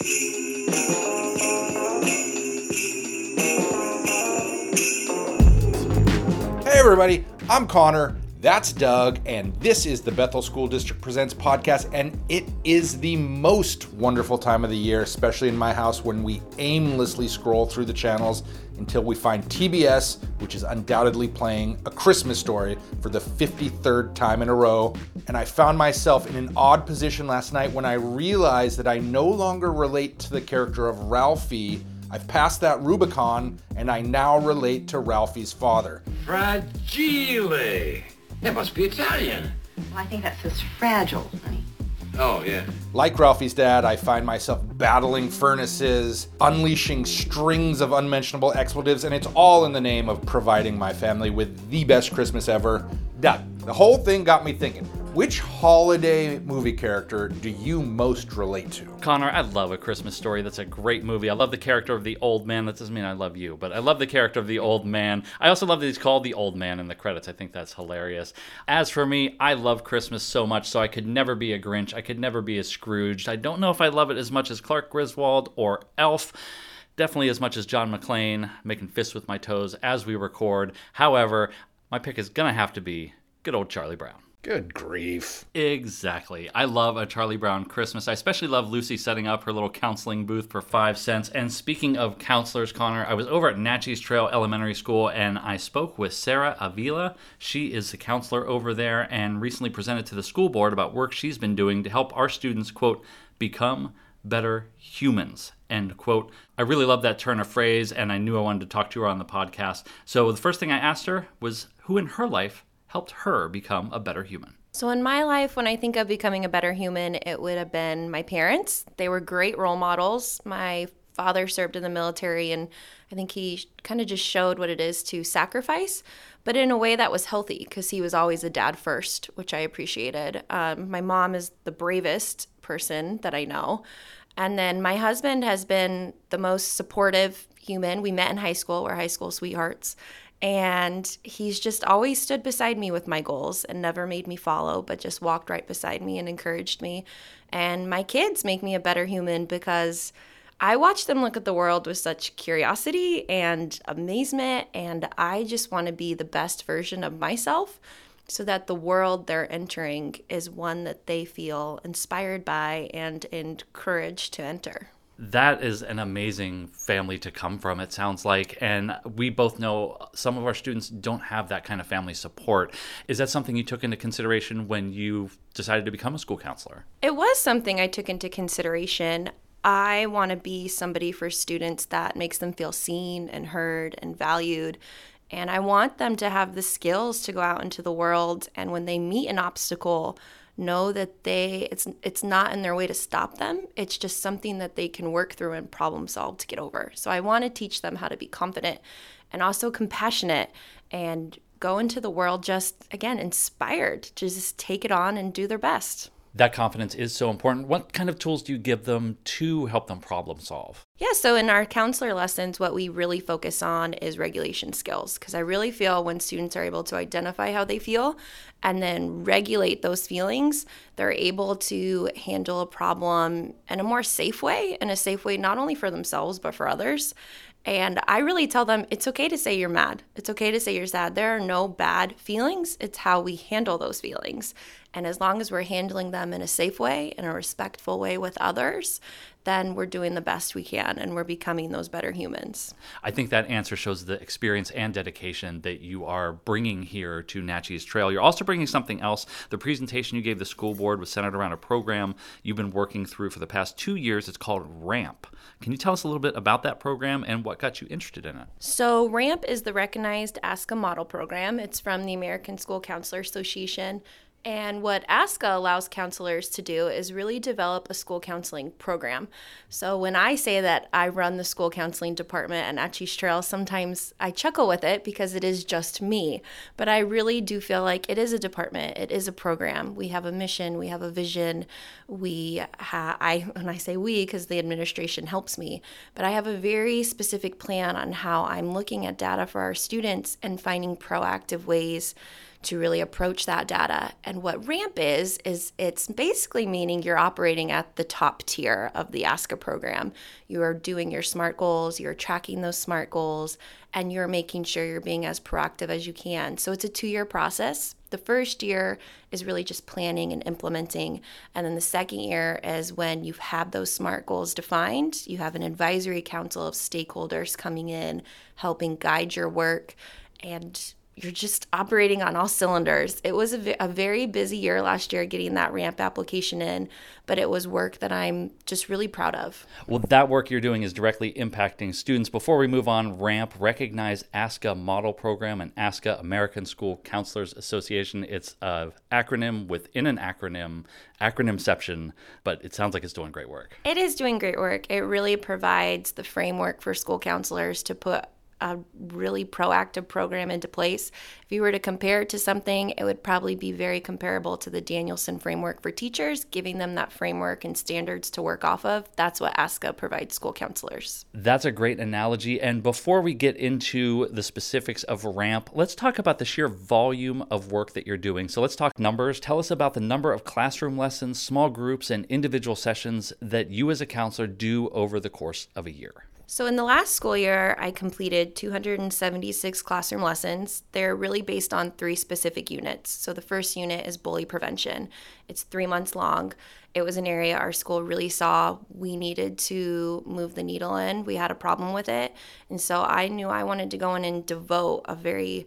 Hey, everybody, I'm Connor. That's Doug, and this is the Bethel School District Presents podcast. And it is the most wonderful time of the year, especially in my house, when we aimlessly scroll through the channels until we find TBS, which is undoubtedly playing A Christmas Story for the 53rd time in a row. And I found myself in an odd position last night when I realized that I no longer relate to the character of Ralphie. I've passed that Rubicon, and I now relate to Ralphie's father. Fragile. That must be Italian. Well, I think that says fragile, honey. Oh, yeah. Like Ralphie's dad, I find myself battling furnaces, unleashing strings of unmentionable expletives, and it's all in the name of providing my family with the best Christmas ever. Doug, the whole thing got me thinking which holiday movie character do you most relate to? Connor, I love A Christmas Story. That's a great movie. I love the character of the old man. That doesn't mean I love you, but I love the character of the old man. I also love that he's called the old man in the credits. I think that's hilarious. As for me, I love Christmas so much, so I could never be a Grinch. I could never be a Scrooge. I don't know if I love it as much as Clark Griswold or Elf definitely as much as John McClane, making fists with my toes as we record. However, my pick is gonna have to be good old Charlie Brown. Good grief. Exactly. I love a Charlie Brown Christmas. I especially love Lucy setting up her little counseling booth for five cents. And speaking of counselors, Connor, I was over at Natchez Trail Elementary School and I spoke with Sarah Avila. She is the counselor over there and recently presented to the school board about work she's been doing to help our students, quote, become better humans end quote i really love that turn of phrase and i knew i wanted to talk to her on the podcast so the first thing i asked her was who in her life helped her become a better human so, in my life, when I think of becoming a better human, it would have been my parents. They were great role models. My father served in the military, and I think he kind of just showed what it is to sacrifice, but in a way that was healthy because he was always a dad first, which I appreciated. Um, my mom is the bravest person that I know. And then my husband has been the most supportive human. We met in high school, we're high school sweethearts. And he's just always stood beside me with my goals and never made me follow, but just walked right beside me and encouraged me. And my kids make me a better human because I watch them look at the world with such curiosity and amazement. And I just want to be the best version of myself so that the world they're entering is one that they feel inspired by and encouraged to enter that is an amazing family to come from it sounds like. And we both know some of our students don't have that kind of family support. Is that something you took into consideration when you decided to become a school counselor? It was something i took into consideration. I want to be somebody for students that makes them feel seen and heard and valued. And i want them to have the skills to go out into the world and when they meet an obstacle know that they it's it's not in their way to stop them. It's just something that they can work through and problem solve to get over. So i want to teach them how to be confident and also compassionate and go into the world just again inspired to just take it on and do their best that confidence is so important. What kind of tools do you give them to help them problem solve? Yeah, so in our counselor lessons, what we really focus on is regulation skills because I really feel when students are able to identify how they feel and then regulate those feelings, they're able to handle a problem in a more safe way, in a safe way not only for themselves but for others. And I really tell them it's okay to say you're mad. It's okay to say you're sad. There are no bad feelings. It's how we handle those feelings. And as long as we're handling them in a safe way, in a respectful way with others, then we're doing the best we can and we're becoming those better humans. I think that answer shows the experience and dedication that you are bringing here to Natchez Trail. You're also bringing something else. The presentation you gave the school board was centered around a program you've been working through for the past two years. It's called RAMP. Can you tell us a little bit about that program and what got you interested in it? So, RAMP is the recognized ASCA model program. It's from the American School Counselor Association. And what ASCA allows counselors to do is really develop a school counseling program. So when I say that I run the school counseling department at Natchez Trail, sometimes I chuckle with it because it is just me. But I really do feel like it is a department. It is a program. We have a mission. We have a vision. We, ha- I, when I say we, because the administration helps me, but I have a very specific plan on how I'm looking at data for our students and finding proactive ways to really approach that data. And what RAMP is, is it's basically meaning you're operating at the top tier of the ASCA program. You are doing your SMART goals, you're tracking those SMART goals, and you're making sure you're being as proactive as you can. So it's a two year process. The first year is really just planning and implementing. And then the second year is when you have those SMART goals defined. You have an advisory council of stakeholders coming in, helping guide your work. And you're just operating on all cylinders. It was a, a, very busy year last year getting that ramp application in, but it was work that I'm just really proud of. Well, that work you're doing is directly impacting students. Before we move on, RAMP, recognize ASCA Model Program and ASCA American School Counselors Association. It's an acronym within an acronym, acronymception, but it sounds like it's doing great work. It is doing great work. It really provides the framework for school counselors to put a really proactive program into place. If you were to compare it to something, it would probably be very comparable to the Danielson framework for teachers, giving them that framework and standards to work off of. That's what ASCA provides school counselors. That's a great analogy. And before we get into the specifics of RAMP, let's talk about the sheer volume of work that you're doing. So let's talk numbers. Tell us about the number of classroom lessons, small groups, and individual sessions that you as a counselor do over the course of a year. So, in the last school year, I completed 276 classroom lessons. They're really based on three specific units. So, the first unit is bully prevention, it's three months long. It was an area our school really saw we needed to move the needle in. We had a problem with it. And so, I knew I wanted to go in and devote a very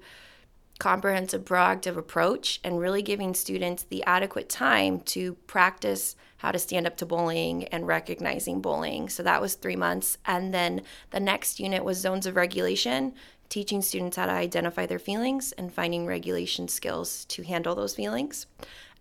comprehensive, proactive approach and really giving students the adequate time to practice how to stand up to bullying and recognizing bullying. So that was three months. And then the next unit was zones of regulation, teaching students how to identify their feelings and finding regulation skills to handle those feelings.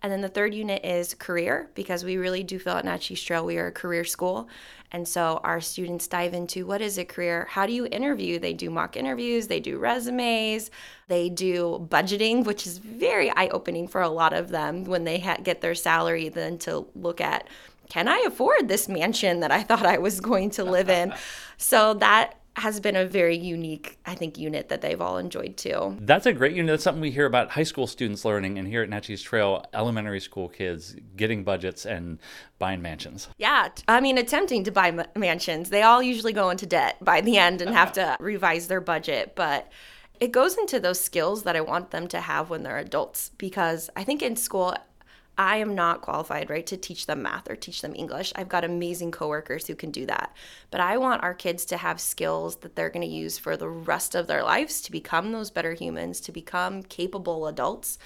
And then the third unit is career because we really do feel at Natchez Trail we are a career school. And so our students dive into what is a career? How do you interview? They do mock interviews, they do resumes, they do budgeting, which is very eye opening for a lot of them when they ha- get their salary, then to look at can I afford this mansion that I thought I was going to live in? so that has been a very unique, I think, unit that they've all enjoyed too. That's a great unit. That's something we hear about high school students learning, and here at Natchez Trail, elementary school kids getting budgets and buying mansions. Yeah, I mean, attempting to buy mansions. They all usually go into debt by the end and have to revise their budget, but it goes into those skills that I want them to have when they're adults because I think in school I am not qualified, right, to teach them math or teach them English. I've got amazing coworkers who can do that. But I want our kids to have skills that they're going to use for the rest of their lives to become those better humans, to become capable adults.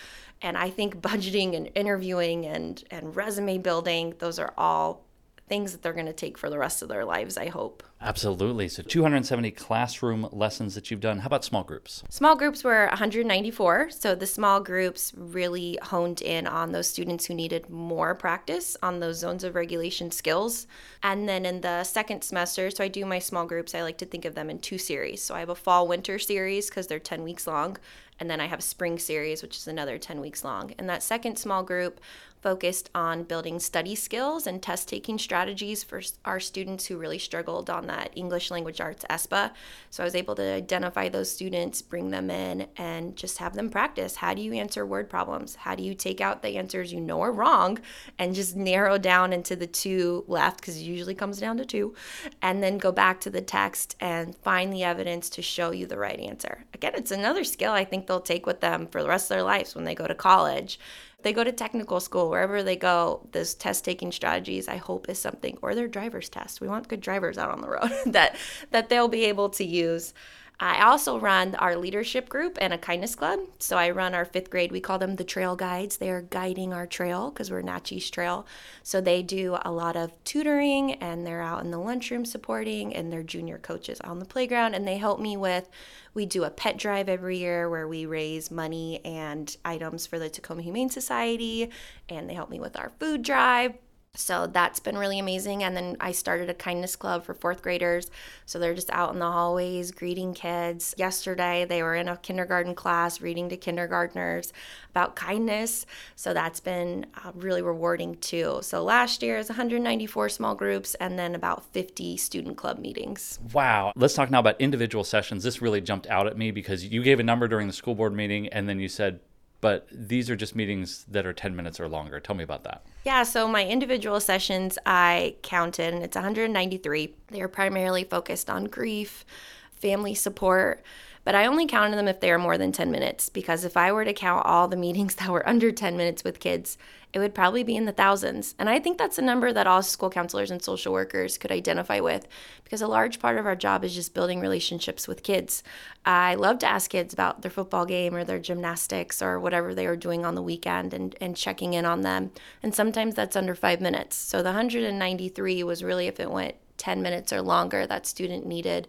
And I think budgeting and interviewing and, and resume building, those are all things that they're going to take for the rest of their lives, I hope. Absolutely. So 270 classroom lessons that you've done. How about small groups? Small groups were 194. So the small groups really honed in on those students who needed more practice on those zones of regulation skills. And then in the second semester, so I do my small groups, I like to think of them in two series. So I have a fall winter series because they're 10 weeks long. And then I have spring series, which is another 10 weeks long. And that second small group focused on building study skills and test taking strategies for our students who really struggled on that English language arts SBA. So I was able to identify those students, bring them in, and just have them practice. How do you answer word problems? How do you take out the answers you know are wrong and just narrow down into the two left, because it usually comes down to two, and then go back to the text and find the evidence to show you the right answer. Again, it's another skill I think they'll take with them for the rest of their lives when they go to college they go to technical school, wherever they go, this test taking strategies, I hope, is something, or their driver's test. We want good drivers out on the road that that they'll be able to use. I also run our leadership group and a kindness club. So I run our fifth grade. We call them the trail guides. They are guiding our trail because we're Natchez Trail. So they do a lot of tutoring and they're out in the lunchroom supporting and they're junior coaches on the playground. And they help me with, we do a pet drive every year where we raise money and items for the Tacoma Humane Society. And they help me with our food drive. So that's been really amazing. And then I started a kindness club for fourth graders. So they're just out in the hallways greeting kids. Yesterday, they were in a kindergarten class reading to kindergartners about kindness. So that's been uh, really rewarding too. So last year is 194 small groups and then about 50 student club meetings. Wow. Let's talk now about individual sessions. This really jumped out at me because you gave a number during the school board meeting and then you said but these are just meetings that are 10 minutes or longer. Tell me about that. Yeah, so my individual sessions I counted, and it's 193. They are primarily focused on grief, family support, but I only counted them if they are more than 10 minutes because if I were to count all the meetings that were under 10 minutes with kids, it would probably be in the thousands. And I think that's a number that all school counselors and social workers could identify with because a large part of our job is just building relationships with kids. I love to ask kids about their football game or their gymnastics or whatever they are doing on the weekend and, and checking in on them. And sometimes that's under five minutes. So the 193 was really if it went 10 minutes or longer, that student needed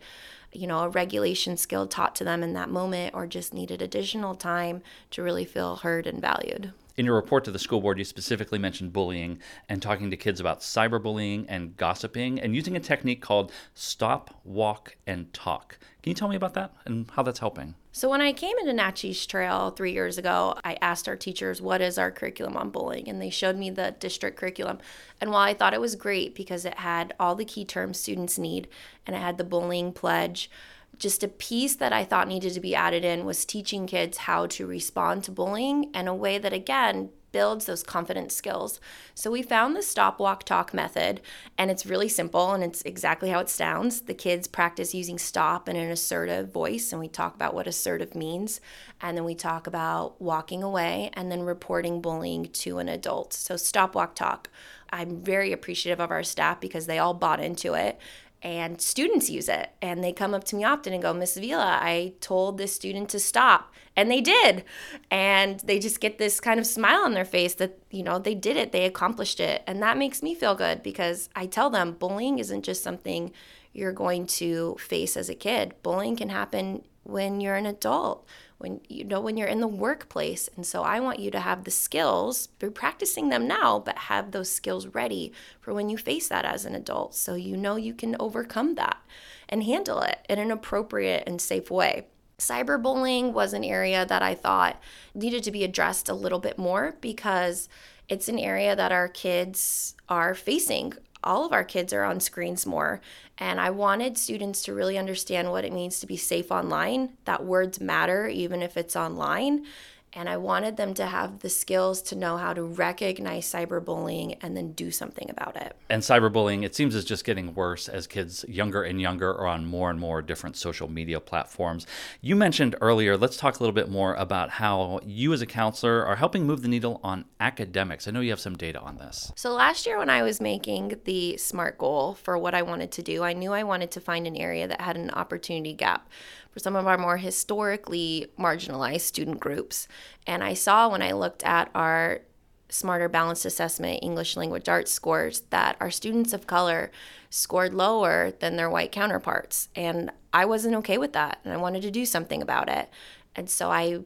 you know, a regulation skill taught to them in that moment or just needed additional time to really feel heard and valued. In your report to the school board, you specifically mentioned bullying and talking to kids about cyberbullying and gossiping and using a technique called stop, walk, and talk. Can you tell me about that and how that's helping? So, when I came into Natchez Trail three years ago, I asked our teachers, What is our curriculum on bullying? And they showed me the district curriculum. And while I thought it was great because it had all the key terms students need and it had the bullying pledge, just a piece that I thought needed to be added in was teaching kids how to respond to bullying in a way that, again, builds those confidence skills. So we found the stop, walk, talk method, and it's really simple and it's exactly how it sounds. The kids practice using stop in an assertive voice, and we talk about what assertive means. And then we talk about walking away and then reporting bullying to an adult. So stop, walk, talk. I'm very appreciative of our staff because they all bought into it and students use it. And they come up to me often and go miss Avila i told this student to stop. And they did. And they just get this kind of smile on their face that you know they did it. They accomplished it. And that makes me feel good because i tell them bullying isn't just something you're going to face as a kid. Bullying can happen when you're an adult when you know when you're in the workplace. And so i want you to have the skills be practicing them now but have those skills ready for when you face that as an adult so you know you can overcome that and handle it in an appropriate and safe way. Cyberbullying was an area that i thought needed to be addressed a little bit more because it's an area that our kids are facing all of our kids are on screens more. And I wanted students to really understand what it means to be safe online, that words matter even if it's online, and I wanted them to have the skills to know how to recognize cyberbullying and then do something about it. And cyberbullying, it seems, is just getting worse as kids younger and younger are on more and more different social media platforms. You mentioned earlier, let's talk a little bit more about how you as a counselor are helping move the needle on academics. I know you have some data on this. So last year, when I was making the SMART goal for what I wanted to do, I knew I wanted to find an area that had an opportunity gap for some of our more historically marginalized student groups. And I saw when I looked at our Smarter Balanced Assessment English Language Arts scores that our students of color scored lower than their white counterparts. And I wasn't okay with that. And I wanted to do something about it. And so I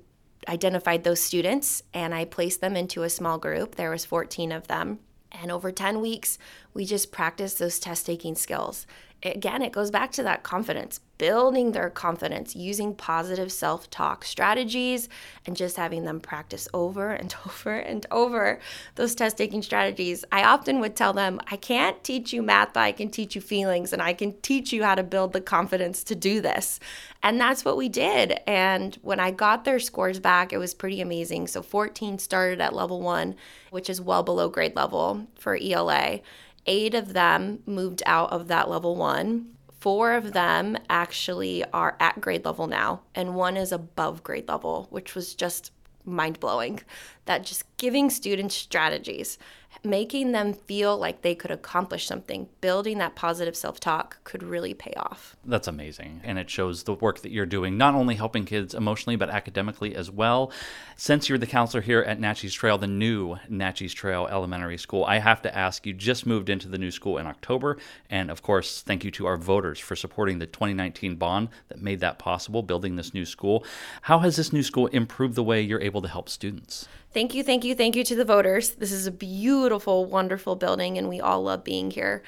identified those students and I placed them into a small group. There was 14 of them. And over 10 weeks, we just practiced those test taking skills again, it goes back to that confidence, building their confidence, using positive self talk strategies, and just having them practice over and over and over those test taking strategies. I often would tell them, I can't teach you math, but I can teach you feelings, and I can teach you how to build the confidence to do this. And that's what we did. And when I got their scores back, it was pretty amazing. So 14 started at level one, which is well below grade level for ELA Eight of them moved out of that level one. Four of them actually are at grade level now, and one is above grade level, which was just mind blowing. That just giving students strategies making them feel like they could accomplish something, building that positive self talk could really pay off. That's amazing. And it shows the work that you're doing, not only helping kids emotionally, but academically as well. Since you're the counselor here at Natchez Trail, the new Natchez Trail Elementary School, I have to ask you just moved into the new school in October. And of course, thank you to our voters for supporting the 2019 bond that made that possible, building this new school. How has this new school improved the way you're able to help students? Thank you, thank you, thank you to the voters. This is a beautiful, wonderful building, and we all love being here.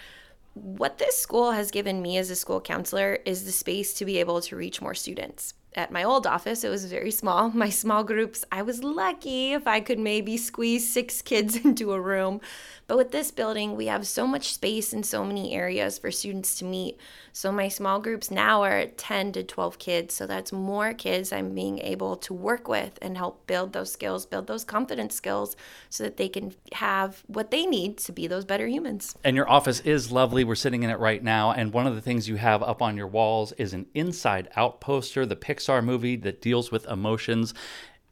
What this school has given me as a school counselor is the space to be able to reach more students. At my old office, it was very small. My small groups, I was lucky if I could maybe squeeze six kids into a room. But with this building, we have so much space and so many areas for students to meet. So my small groups now are 10 to 12 kids. So that's more kids I'm being able to work with and help build those skills, build those confidence skills so that they can have what they need to be those better humans. And your office is lovely. We're sitting in it right now. And one of the things you have up on your walls is an inside out poster, the Pixar movie that deals with emotions.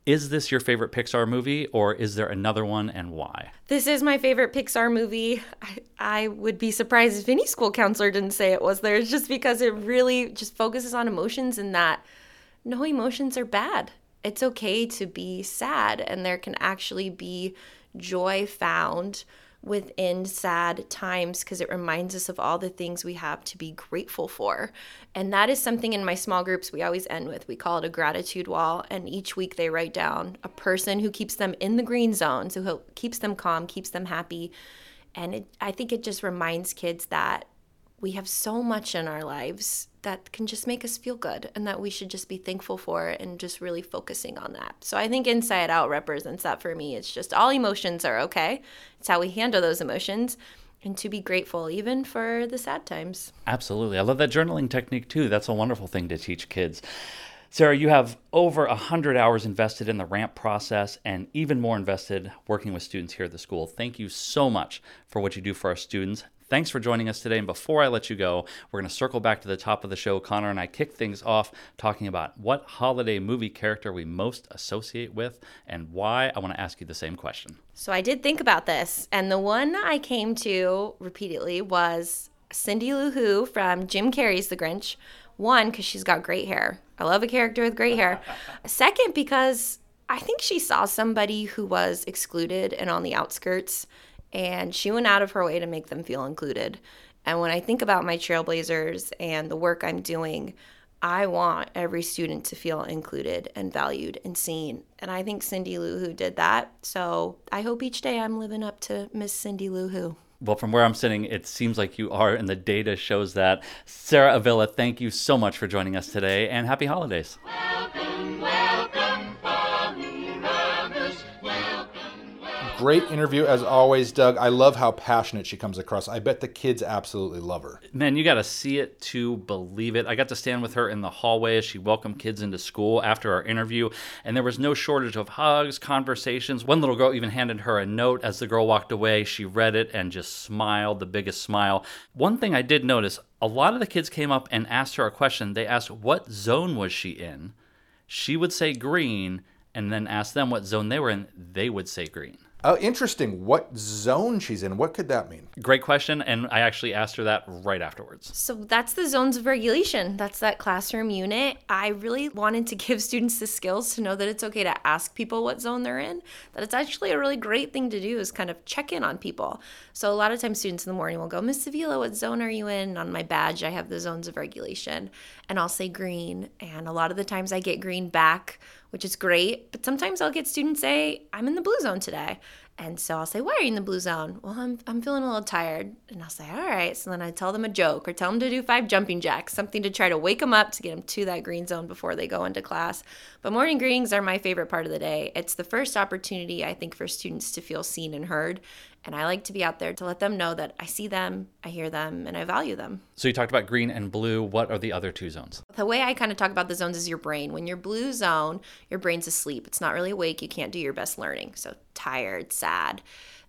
Is this your favorite Pixar movie, or is there another one, and why? This is my favorite Pixar movie. I, I, would be surprised if any school counselor didn't say it was theirs, just because it really just focuses on emotions and that no emotions are bad. It's okay to be sad, and there can actually be joy found within sad times because it reminds us of all the things we have to be grateful for. And that is something in my small groups we always end with. We call it a gratitude wall. And each week they write down a person who keeps them in the green zone, so who keeps them calm, keeps them happy. And it, I think it just reminds kids that we have so much in our lives that can just make us feel good and that we should just be thankful for and just really focusing on that. So I think Inside Out represents that for me. It's just all emotions are okay. It's how we handle those emotions and to be grateful even for the sad times. Absolutely. I love that journaling technique too. That's a wonderful thing to teach kids. Sarah, you have over 100 hours invested in the RAMP process and even more invested working with students here at the school. Thank you so much for what you do for our students. Thanks for joining us today. And before I let you go, we're going to circle back to the top of the show. Connor and I kick things off talking about what holiday movie character we most associate with and why. I want to ask you the same question. So I did think about this, and the one I came to repeatedly was Cindy Lou Who from Jim Carrey's The Grinch. One, because she's got great hair. I love a character with great hair. Second, because I think she saw somebody who was excluded and on the outskirts and she went out of her way to make them feel included. And when I think about my trailblazers and the work I'm doing, I want every student to feel included and valued and seen. And I think Cindy Lou Who did that. So I hope each day I'm living up to Miss Cindy Lou Who. Well, from where I'm sitting, it seems like you are, and the data shows that. Sarah Avila, thank you so much for joining us today, and happy holidays. Welcome, welcome, Great interview as always, Doug. I love how passionate she comes across. I bet the kids absolutely love her. Man, you got to see it to believe it. I got to stand with her in the hallway as she welcomed kids into school after our interview, and there was no shortage of hugs, conversations. One little girl even handed her a note as the girl walked away. She read it and just smiled, the biggest smile. One thing I did notice a lot of the kids came up and asked her a question. They asked, What zone was she in? She would say green, and then ask them what zone they were in. They would say green. Oh, interesting. What zone she's in? What could that mean? Great question. And I actually asked her that right afterwards. So that's the zones of regulation. That's that classroom unit. I really wanted to give students the skills to know that it's okay to ask people what zone they're in, that it's actually a really great thing to do is kind of check in on people. So a lot of times students in the morning will go, Miss Avila, what zone are you in? On my badge, I have the zones of regulation. And I'll say green. And a lot of the times I get green back which is great. But sometimes I'll get students say, I'm in the blue zone today. And so I'll say, Why are you in the blue zone? Well, I'm, I'm feeling a little tired. And I'll say, All right. So then I tell them a joke or tell them to do five jumping jacks, something to try to wake them up to get them to that green zone before they go into class. But morning greetings are my favorite part of the day. It's the first opportunity, I think, for students to feel seen and heard. And I like to be out there to let them know that I see them, I hear them, and I value them. So you talked about green and blue. What are the other two zones? The way I kind of talk about the zones is your brain. When you're blue zone, your brain's asleep. It's not really awake. You can't do your best learning. So tired, sad.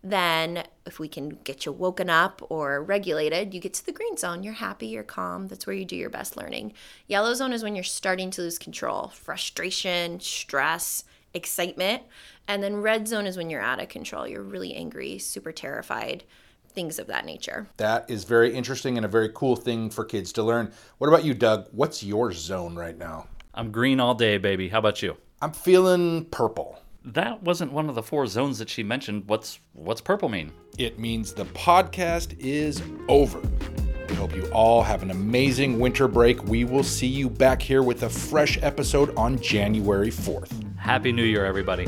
Then, if we can get you woken up or regulated, you get to the green zone. You're happy, you're calm. That's where you do your best learning. Yellow zone is when you're starting to lose control, frustration, stress, excitement. And then red zone is when you're out of control. You're really angry, super terrified, things of that nature. That is very interesting and a very cool thing for kids to learn. What about you, Doug? What's your zone right now? I'm green all day, baby. How about you? I'm feeling purple. That wasn't one of the four zones that she mentioned. What's what's purple mean? It means the podcast is over. We hope you all have an amazing winter break. We will see you back here with a fresh episode on January 4th. Happy New Year, everybody.